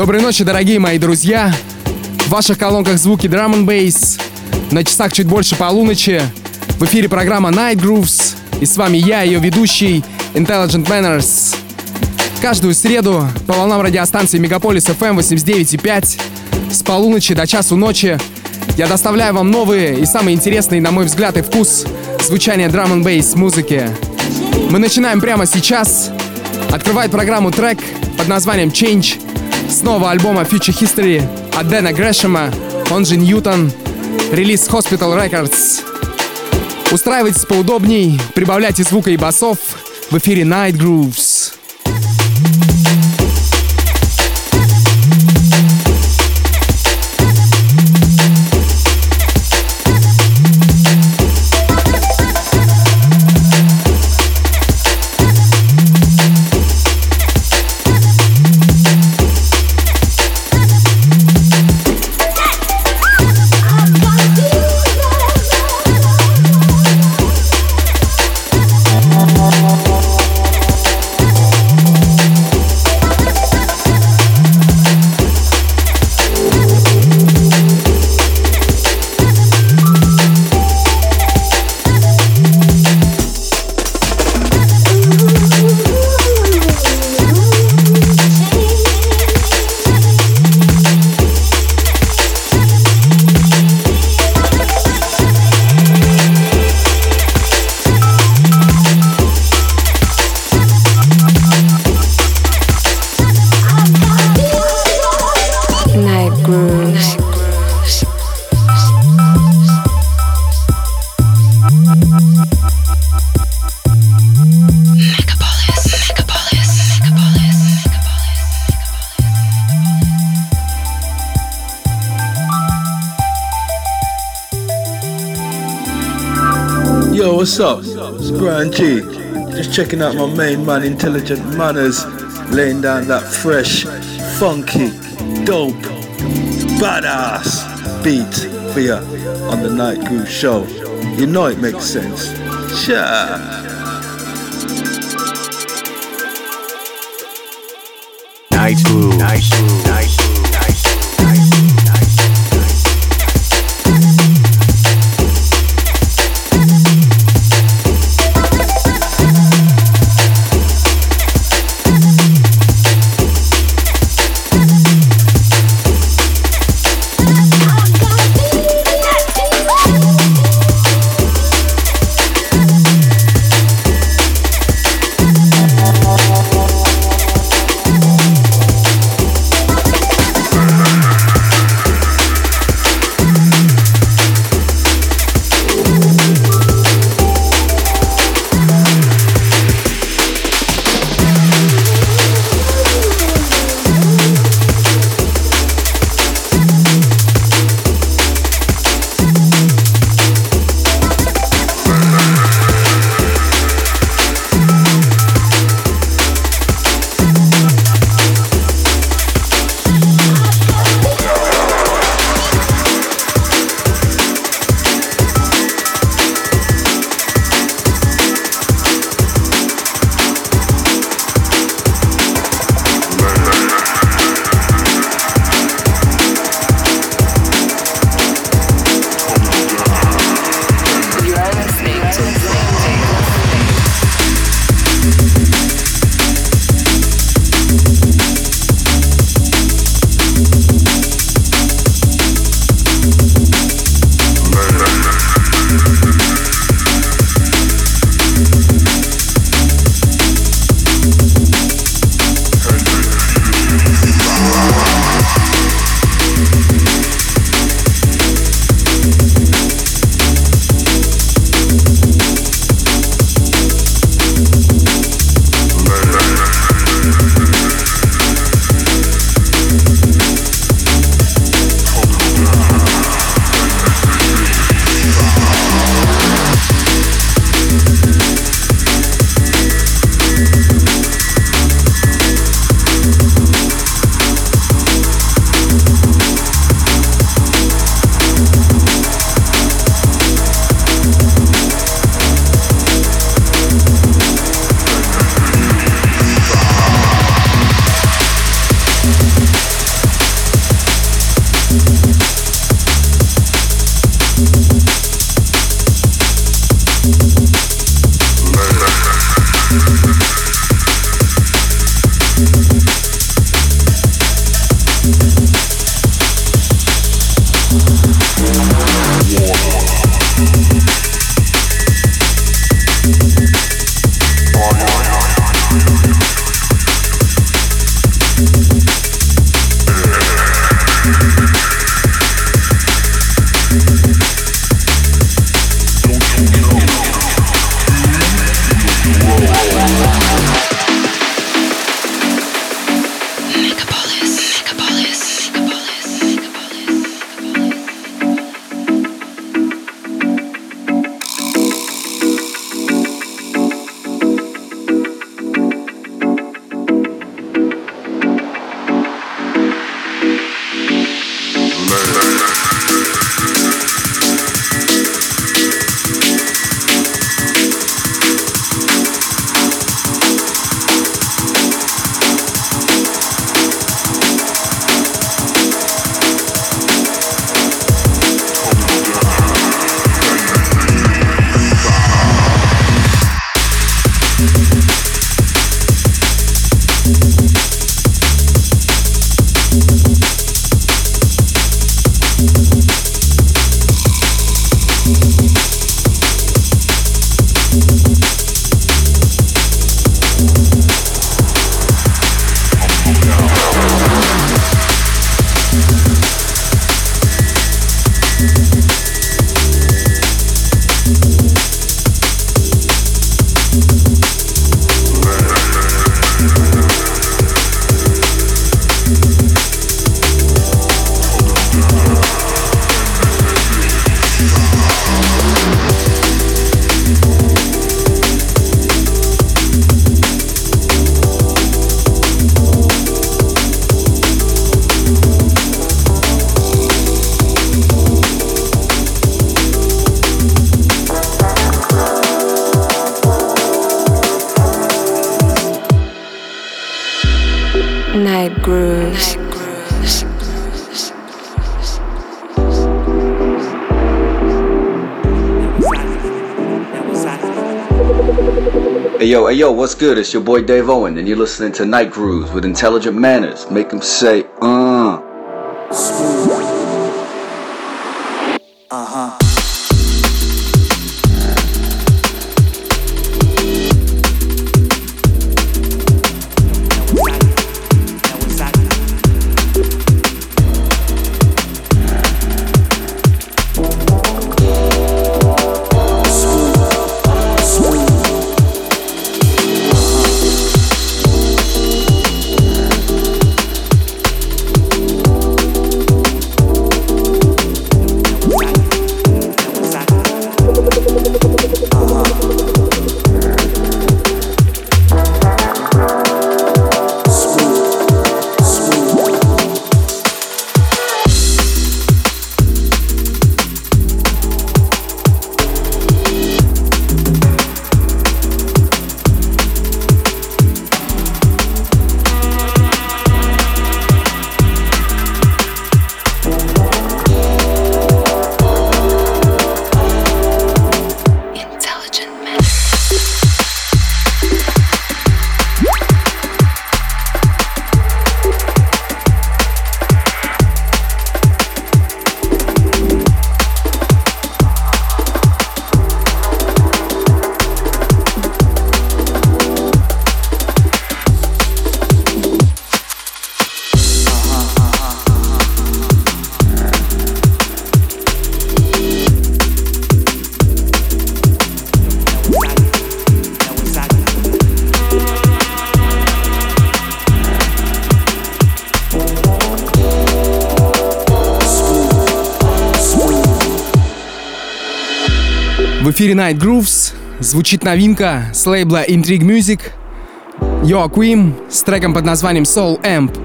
Доброй ночи, дорогие мои друзья! В ваших колонках звуки Drum and Bass. На часах чуть больше полуночи. В эфире программа Night Grooves. И с вами я, ее ведущий, Intelligent Manners. Каждую среду по волнам радиостанции Мегаполис FM 89.5 с полуночи до часу ночи я доставляю вам новые и самые интересные, на мой взгляд и вкус, звучания Drum and Bass музыки. Мы начинаем прямо сейчас. Открывает программу трек под названием Change с нового альбома Future History от Дэна Грэшема, он же Ньютон, релиз Hospital Records. Устраивайтесь поудобней, прибавляйте звука и басов в эфире Night Grooves. Checking out my main man, Intelligent Manners, laying down that fresh, funky, dope, badass beat for ya on the Night Groove Show. You know it makes sense. Sure. Night Grooves. Night Grooves. Night Grooves. Hey yo, what's good? It's your boy Dave Owen, and you're listening to Night Grooves with intelligent manners. Make them say, эфире Night Grooves звучит новинка с лейбла Intrigue Music Joaquim с треком под названием Soul Amp.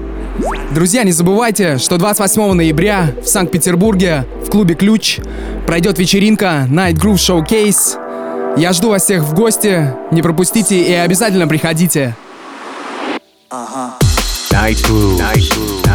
Друзья, не забывайте, что 28 ноября в Санкт-Петербурге в клубе «Ключ» пройдет вечеринка Night Groove Showcase. Я жду вас всех в гости, не пропустите и обязательно приходите. Groove. Night Groove. Night Groove.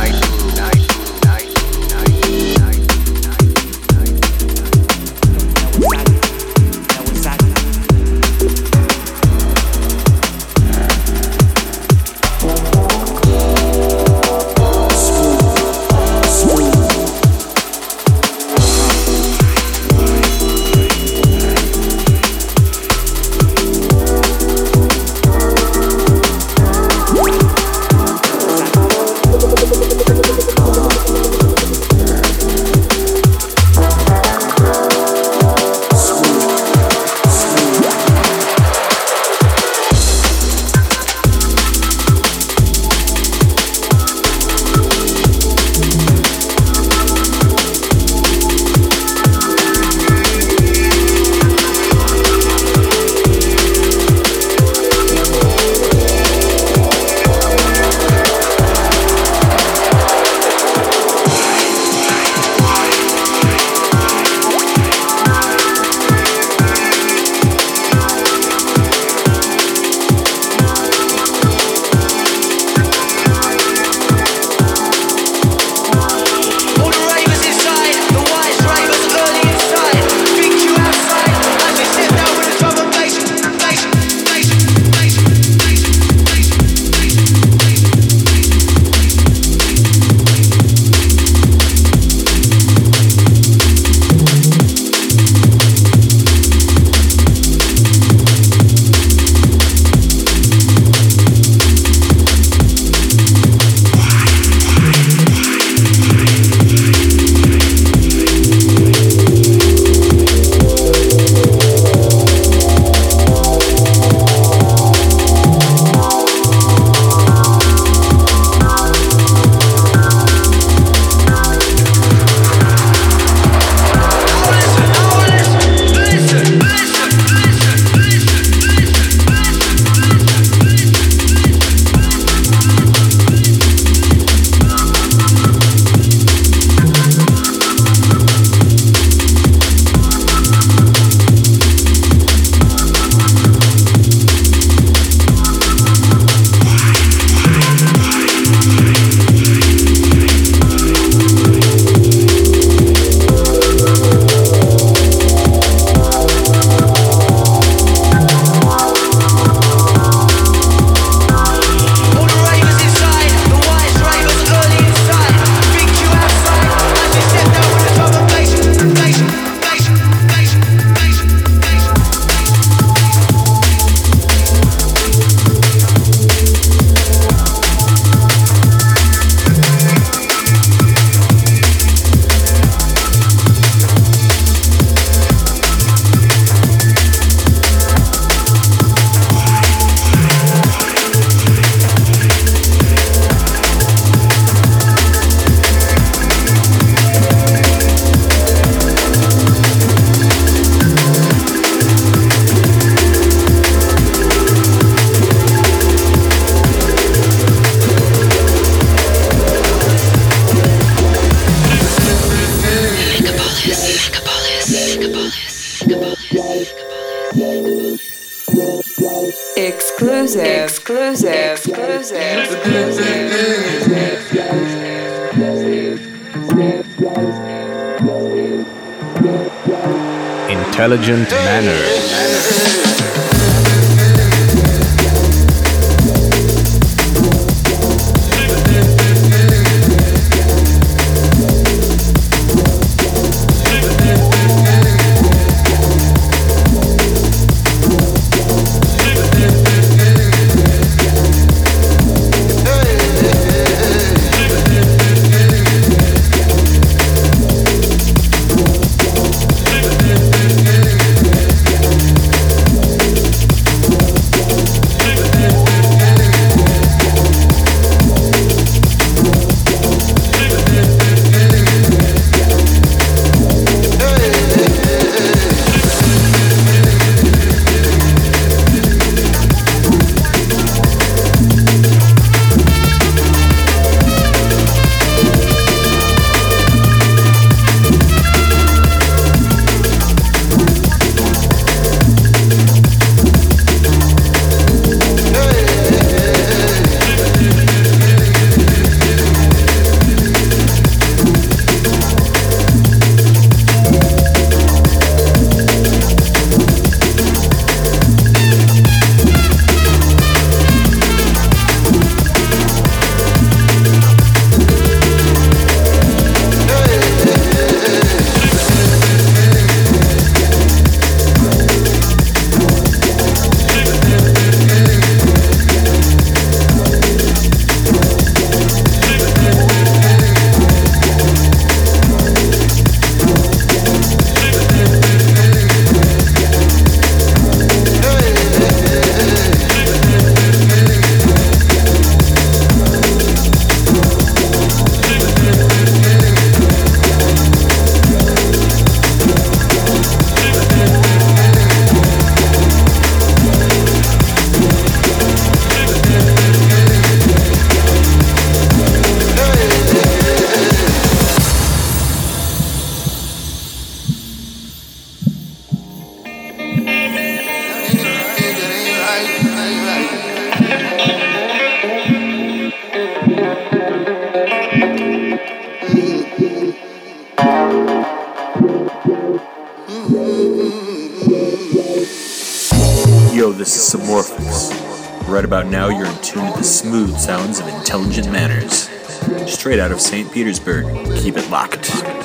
Intelligent this is Submorphix. Right about now, you're in tune to the smooth sounds of intelligent manners. Straight out of St. Petersburg. Keep it locked.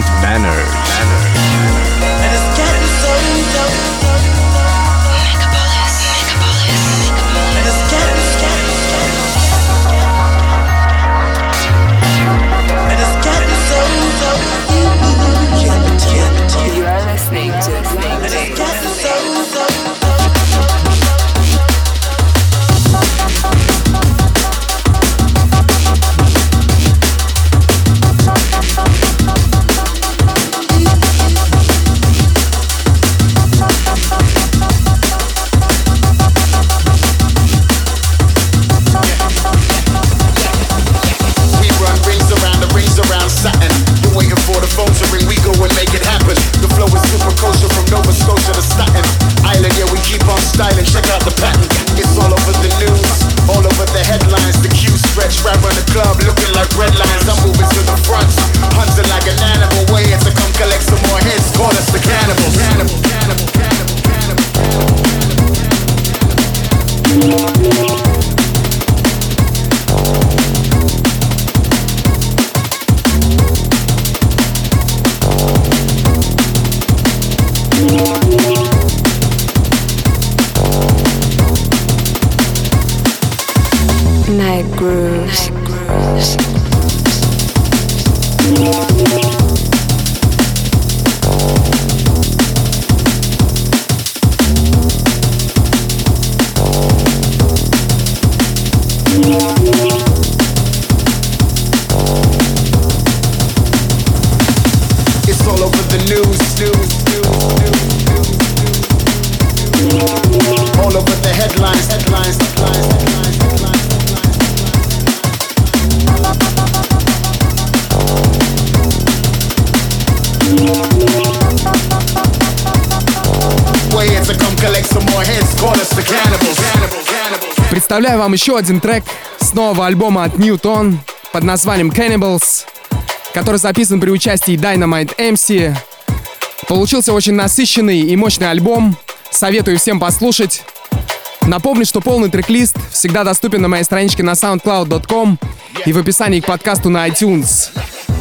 Manners. Представляю вам еще один трек с нового альбома от Newton под названием Cannibals, который записан при участии Dynamite MC. Получился очень насыщенный и мощный альбом. Советую всем послушать. Напомню, что полный трек-лист всегда доступен на моей страничке на soundcloud.com и в описании к подкасту на iTunes.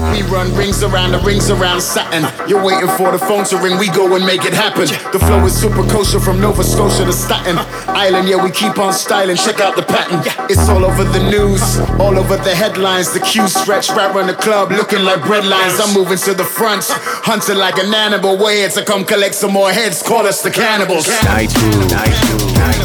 We run rings around the rings around Saturn. You're waiting for the phone to ring, we go and make it happen. The flow is super kosher from Nova Scotia to Staten Island. Yeah, we keep on styling. Check out the pattern. It's all over the news, all over the headlines. The queue stretch right around the club, looking like bread lines. I'm moving to the front, hunting like an animal. Waiting to come collect some more heads. Call us the cannibals. Night. Night Groove. Night Groove. Night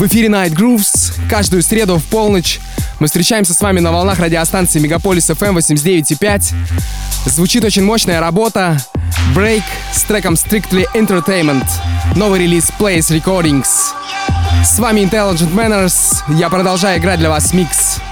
В эфире Night Grooves. Каждую среду в полночь мы встречаемся с вами на волнах радиостанции Мегаполис FM 89.5. Звучит очень мощная работа. Break с треком Strictly Entertainment. Новый релиз Place Recordings. С вами Intelligent Manners. Я продолжаю играть для вас микс. Cause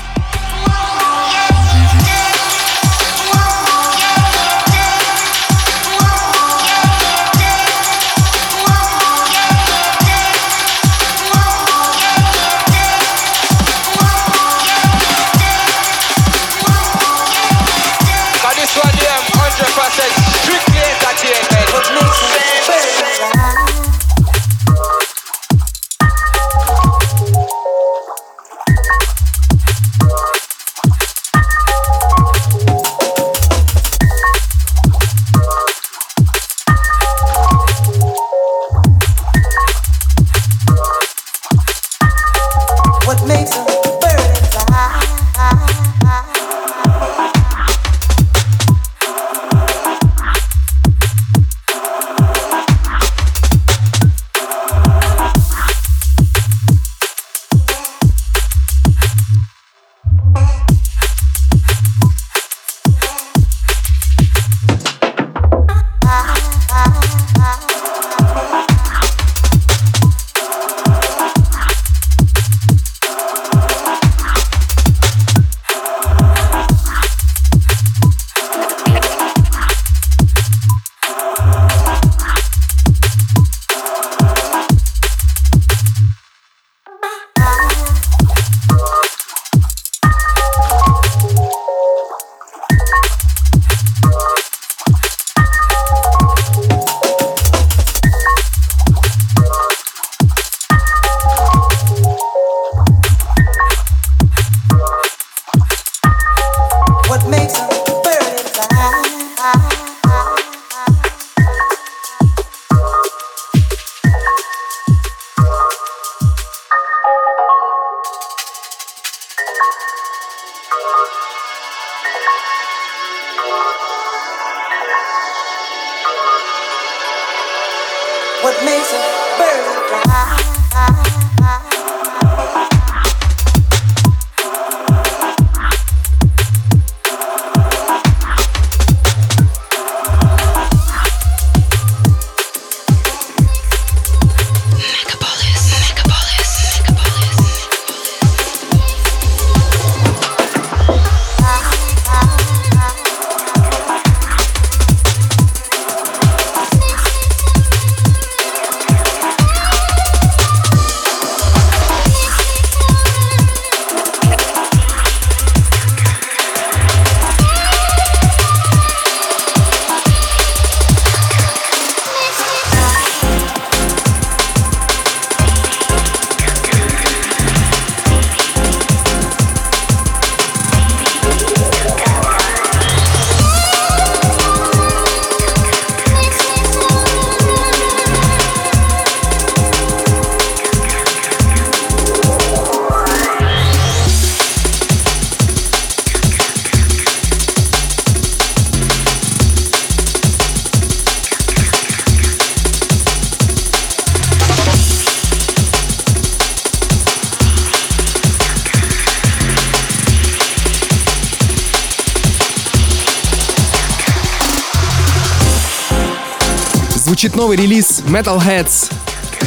Звучит новый релиз Metalheads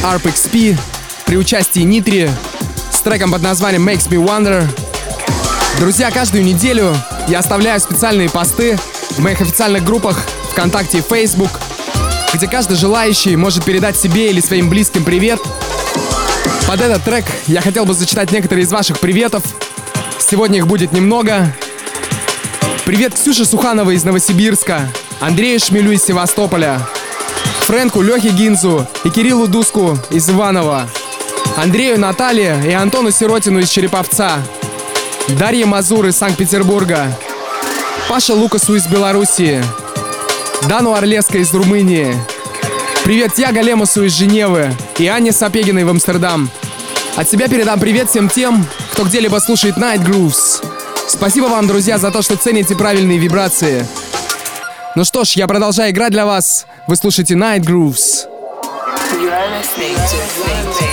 ARP XP при участии Нитри с треком под названием Makes Me Wonder. Друзья, каждую неделю я оставляю специальные посты в моих официальных группах ВКонтакте и Facebook, где каждый желающий может передать себе или своим близким привет. Под этот трек я хотел бы зачитать некоторые из ваших приветов. Сегодня их будет немного. Привет Ксюше Сухановой из Новосибирска, Андрею Шмелю из Севастополя, Фрэнку, Лехе Гинзу и Кириллу Дуску из Иванова, Андрею Наталье и Антону Сиротину из Череповца, Дарье Мазур из Санкт-Петербурга, Паша Лукасу из Белоруссии, Дану Орлеско из Румынии, привет Яго Лемусу из Женевы и Анне Сапегиной в Амстердам. От себя передам привет всем тем, кто где-либо слушает Night Grooves. Спасибо вам, друзья, за то, что цените правильные вибрации. Ну что ж, я продолжаю играть для вас. Вы слушаете Night Grooves. You listening to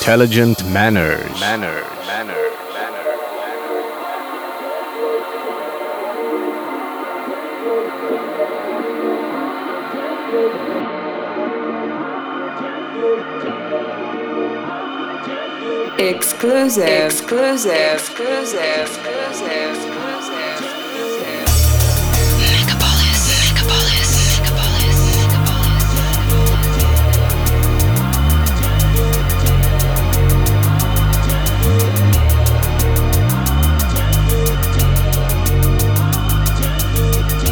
Intelligent manners. Manners. Manners. Exclusive, exclusive, exclusive,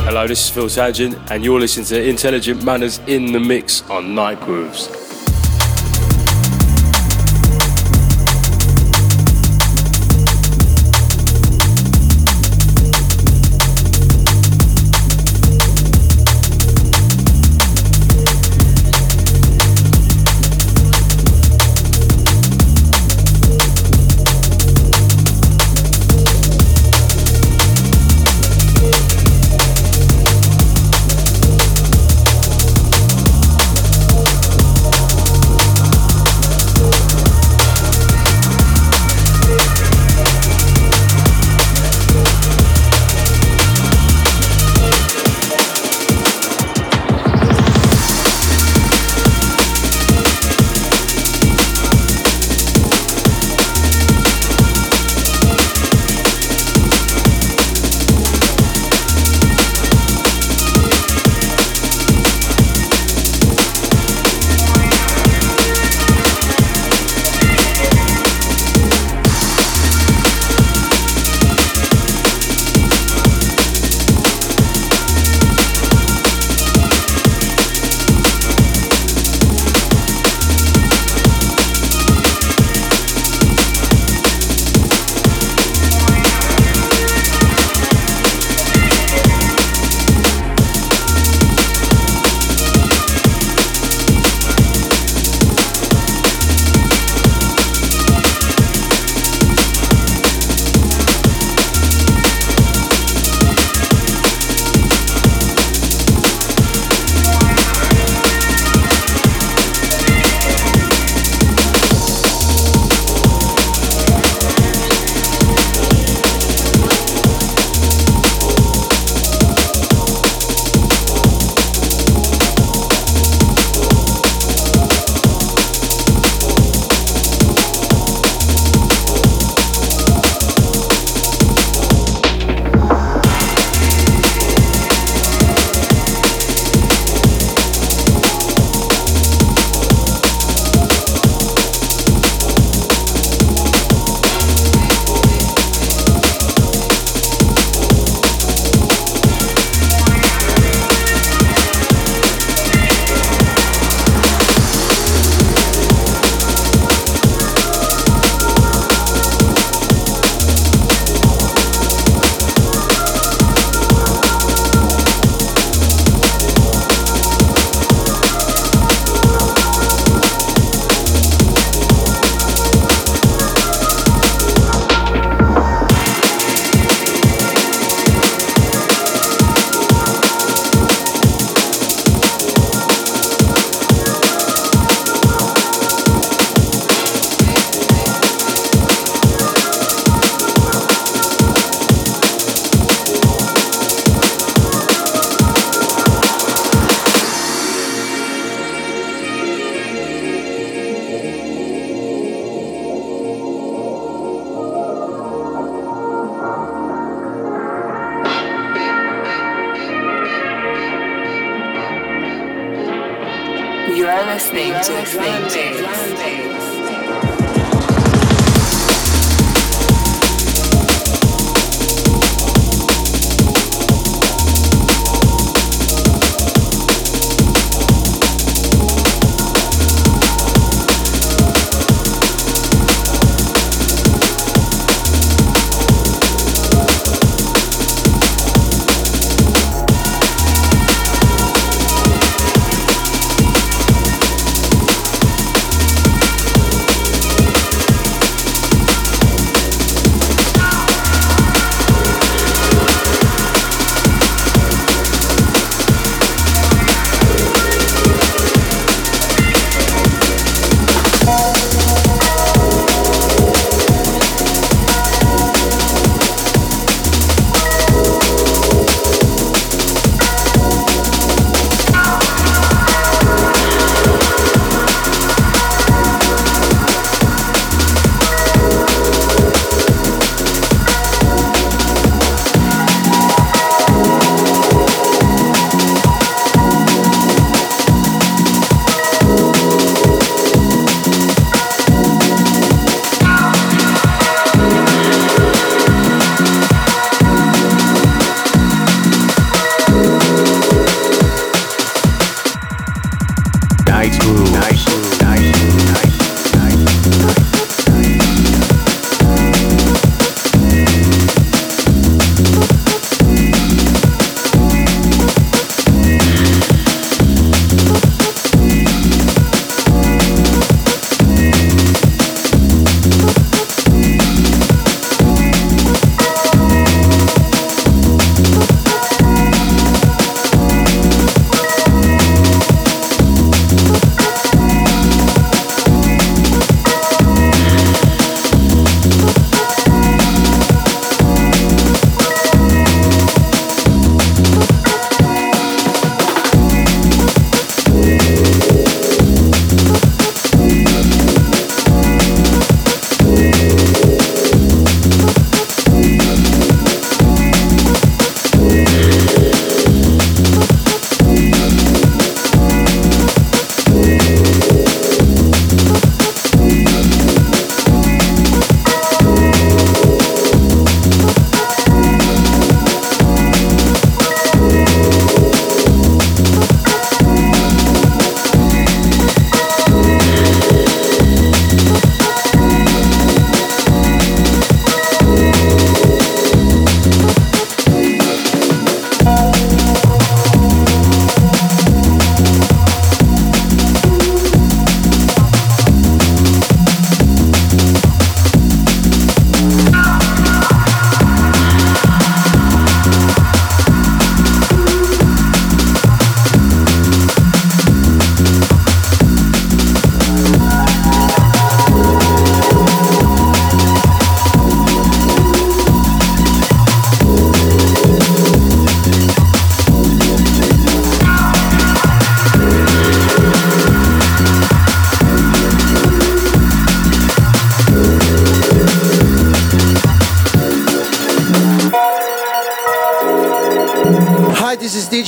Hello, this is Phil Sargent, and you're listening to Intelligent Manners in the Mix on Night Grooves.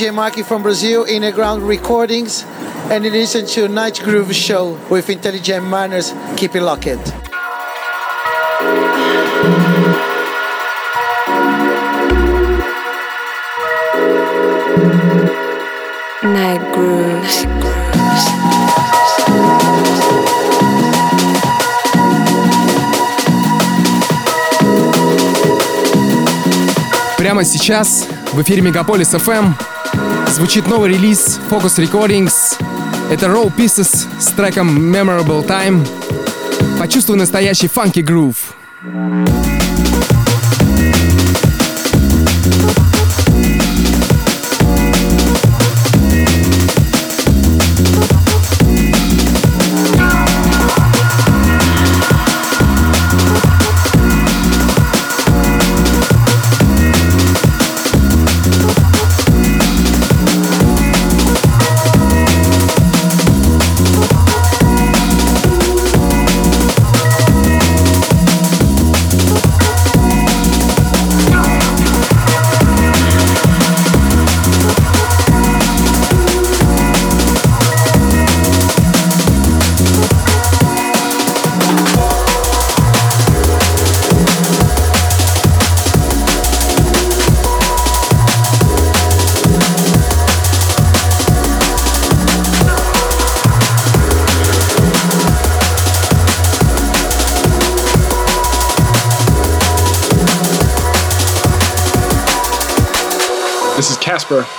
Marky from Brazil, Inner Ground Recordings, and you listen to Night Groove Show with Intelligent Manners. Keep it locked. Night Grooves. Прямо сейчас в эфире Мегаполис FM звучит новый релиз Focus Recordings. Это Raw Pieces с треком Memorable Time. Почувствуй настоящий фанки грув.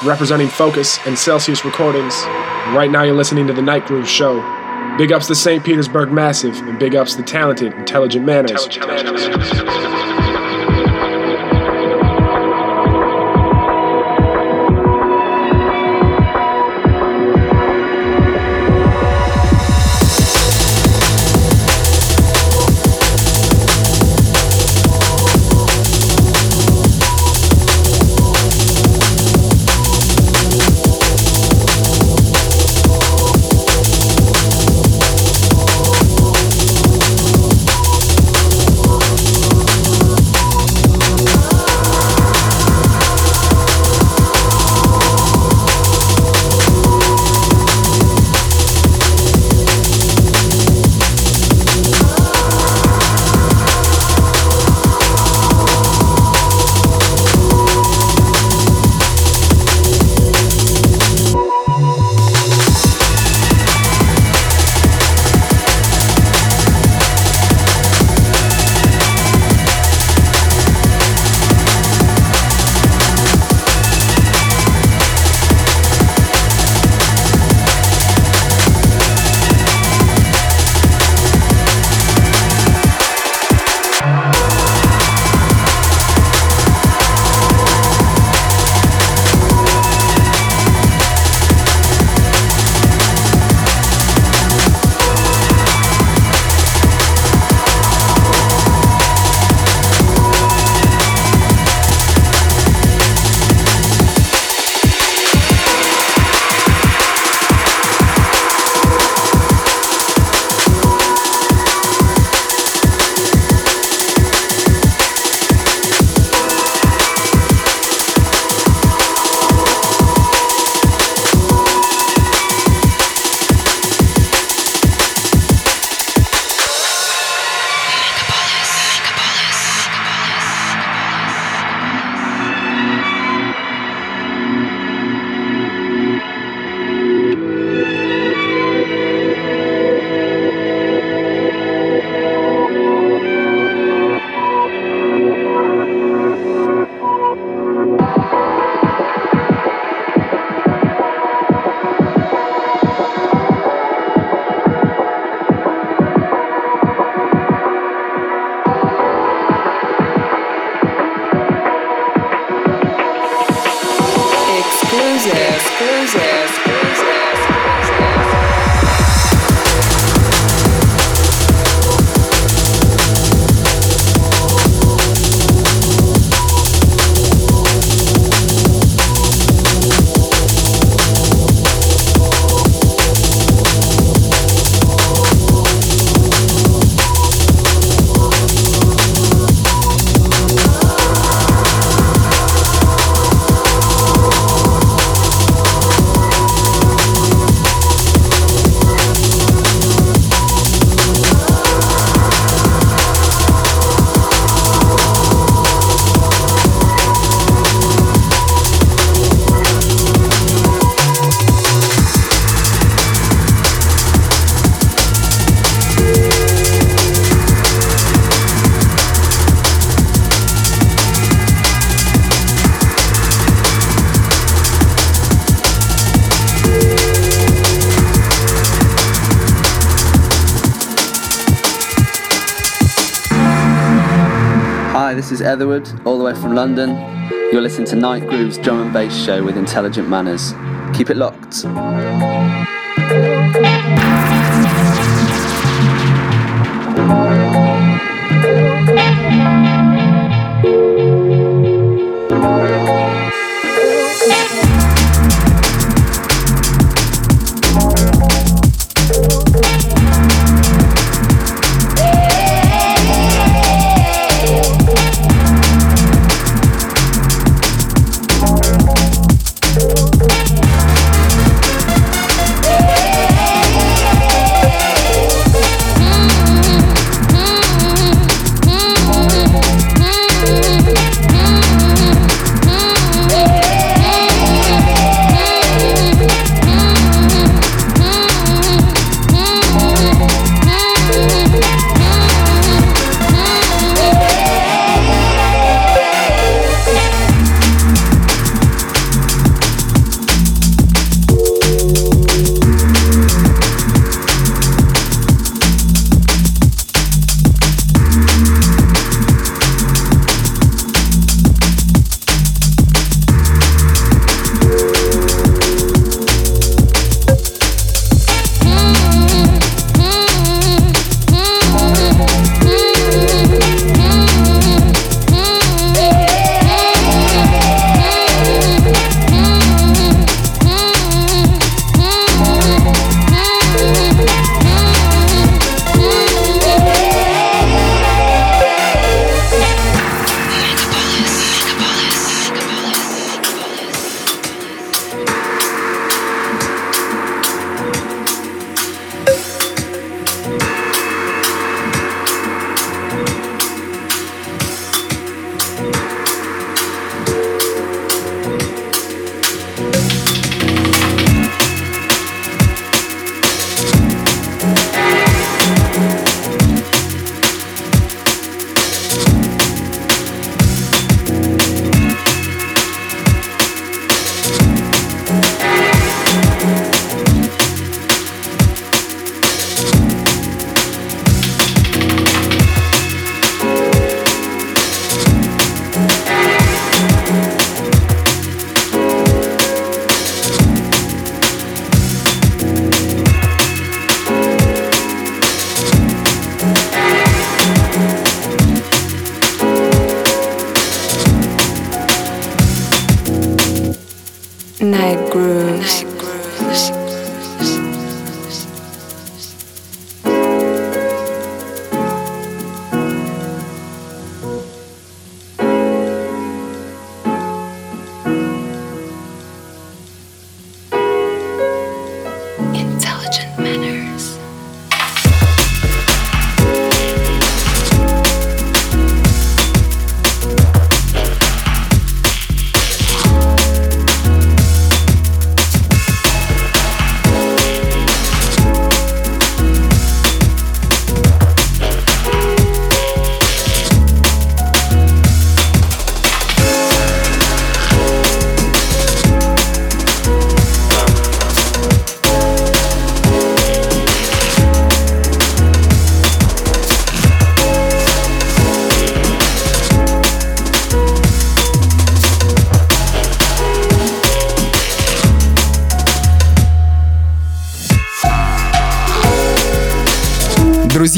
Representing Focus and Celsius Recordings. Right now you're listening to the Night Groove Show. Big ups to St. Petersburg Massive, and big ups to talented, intelligent manners. Intelligent manners. Etherwood, all the way from London. You're listening to Night Groove's drum and bass show with intelligent manners. Keep it locked.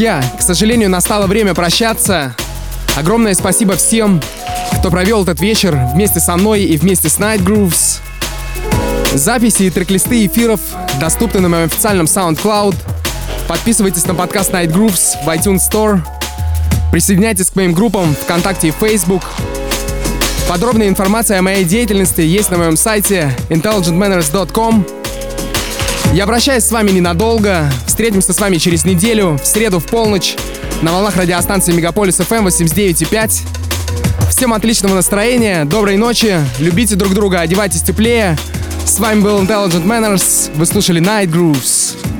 Друзья, к сожалению, настало время прощаться. Огромное спасибо всем, кто провел этот вечер вместе со мной и вместе с Night Grooves. Записи и трек-листы эфиров доступны на моем официальном SoundCloud. Подписывайтесь на подкаст Night Grooves в iTunes Store. Присоединяйтесь к моим группам ВКонтакте и Facebook. Подробная информация о моей деятельности есть на моем сайте intelligentmanners.com. Я прощаюсь с вами ненадолго. Встретимся с вами через неделю, в среду в полночь, на волнах радиостанции Мегаполис FM 89.5. Всем отличного настроения, доброй ночи, любите друг друга, одевайтесь теплее. С вами был Intelligent Manners, вы слушали Night Grooves.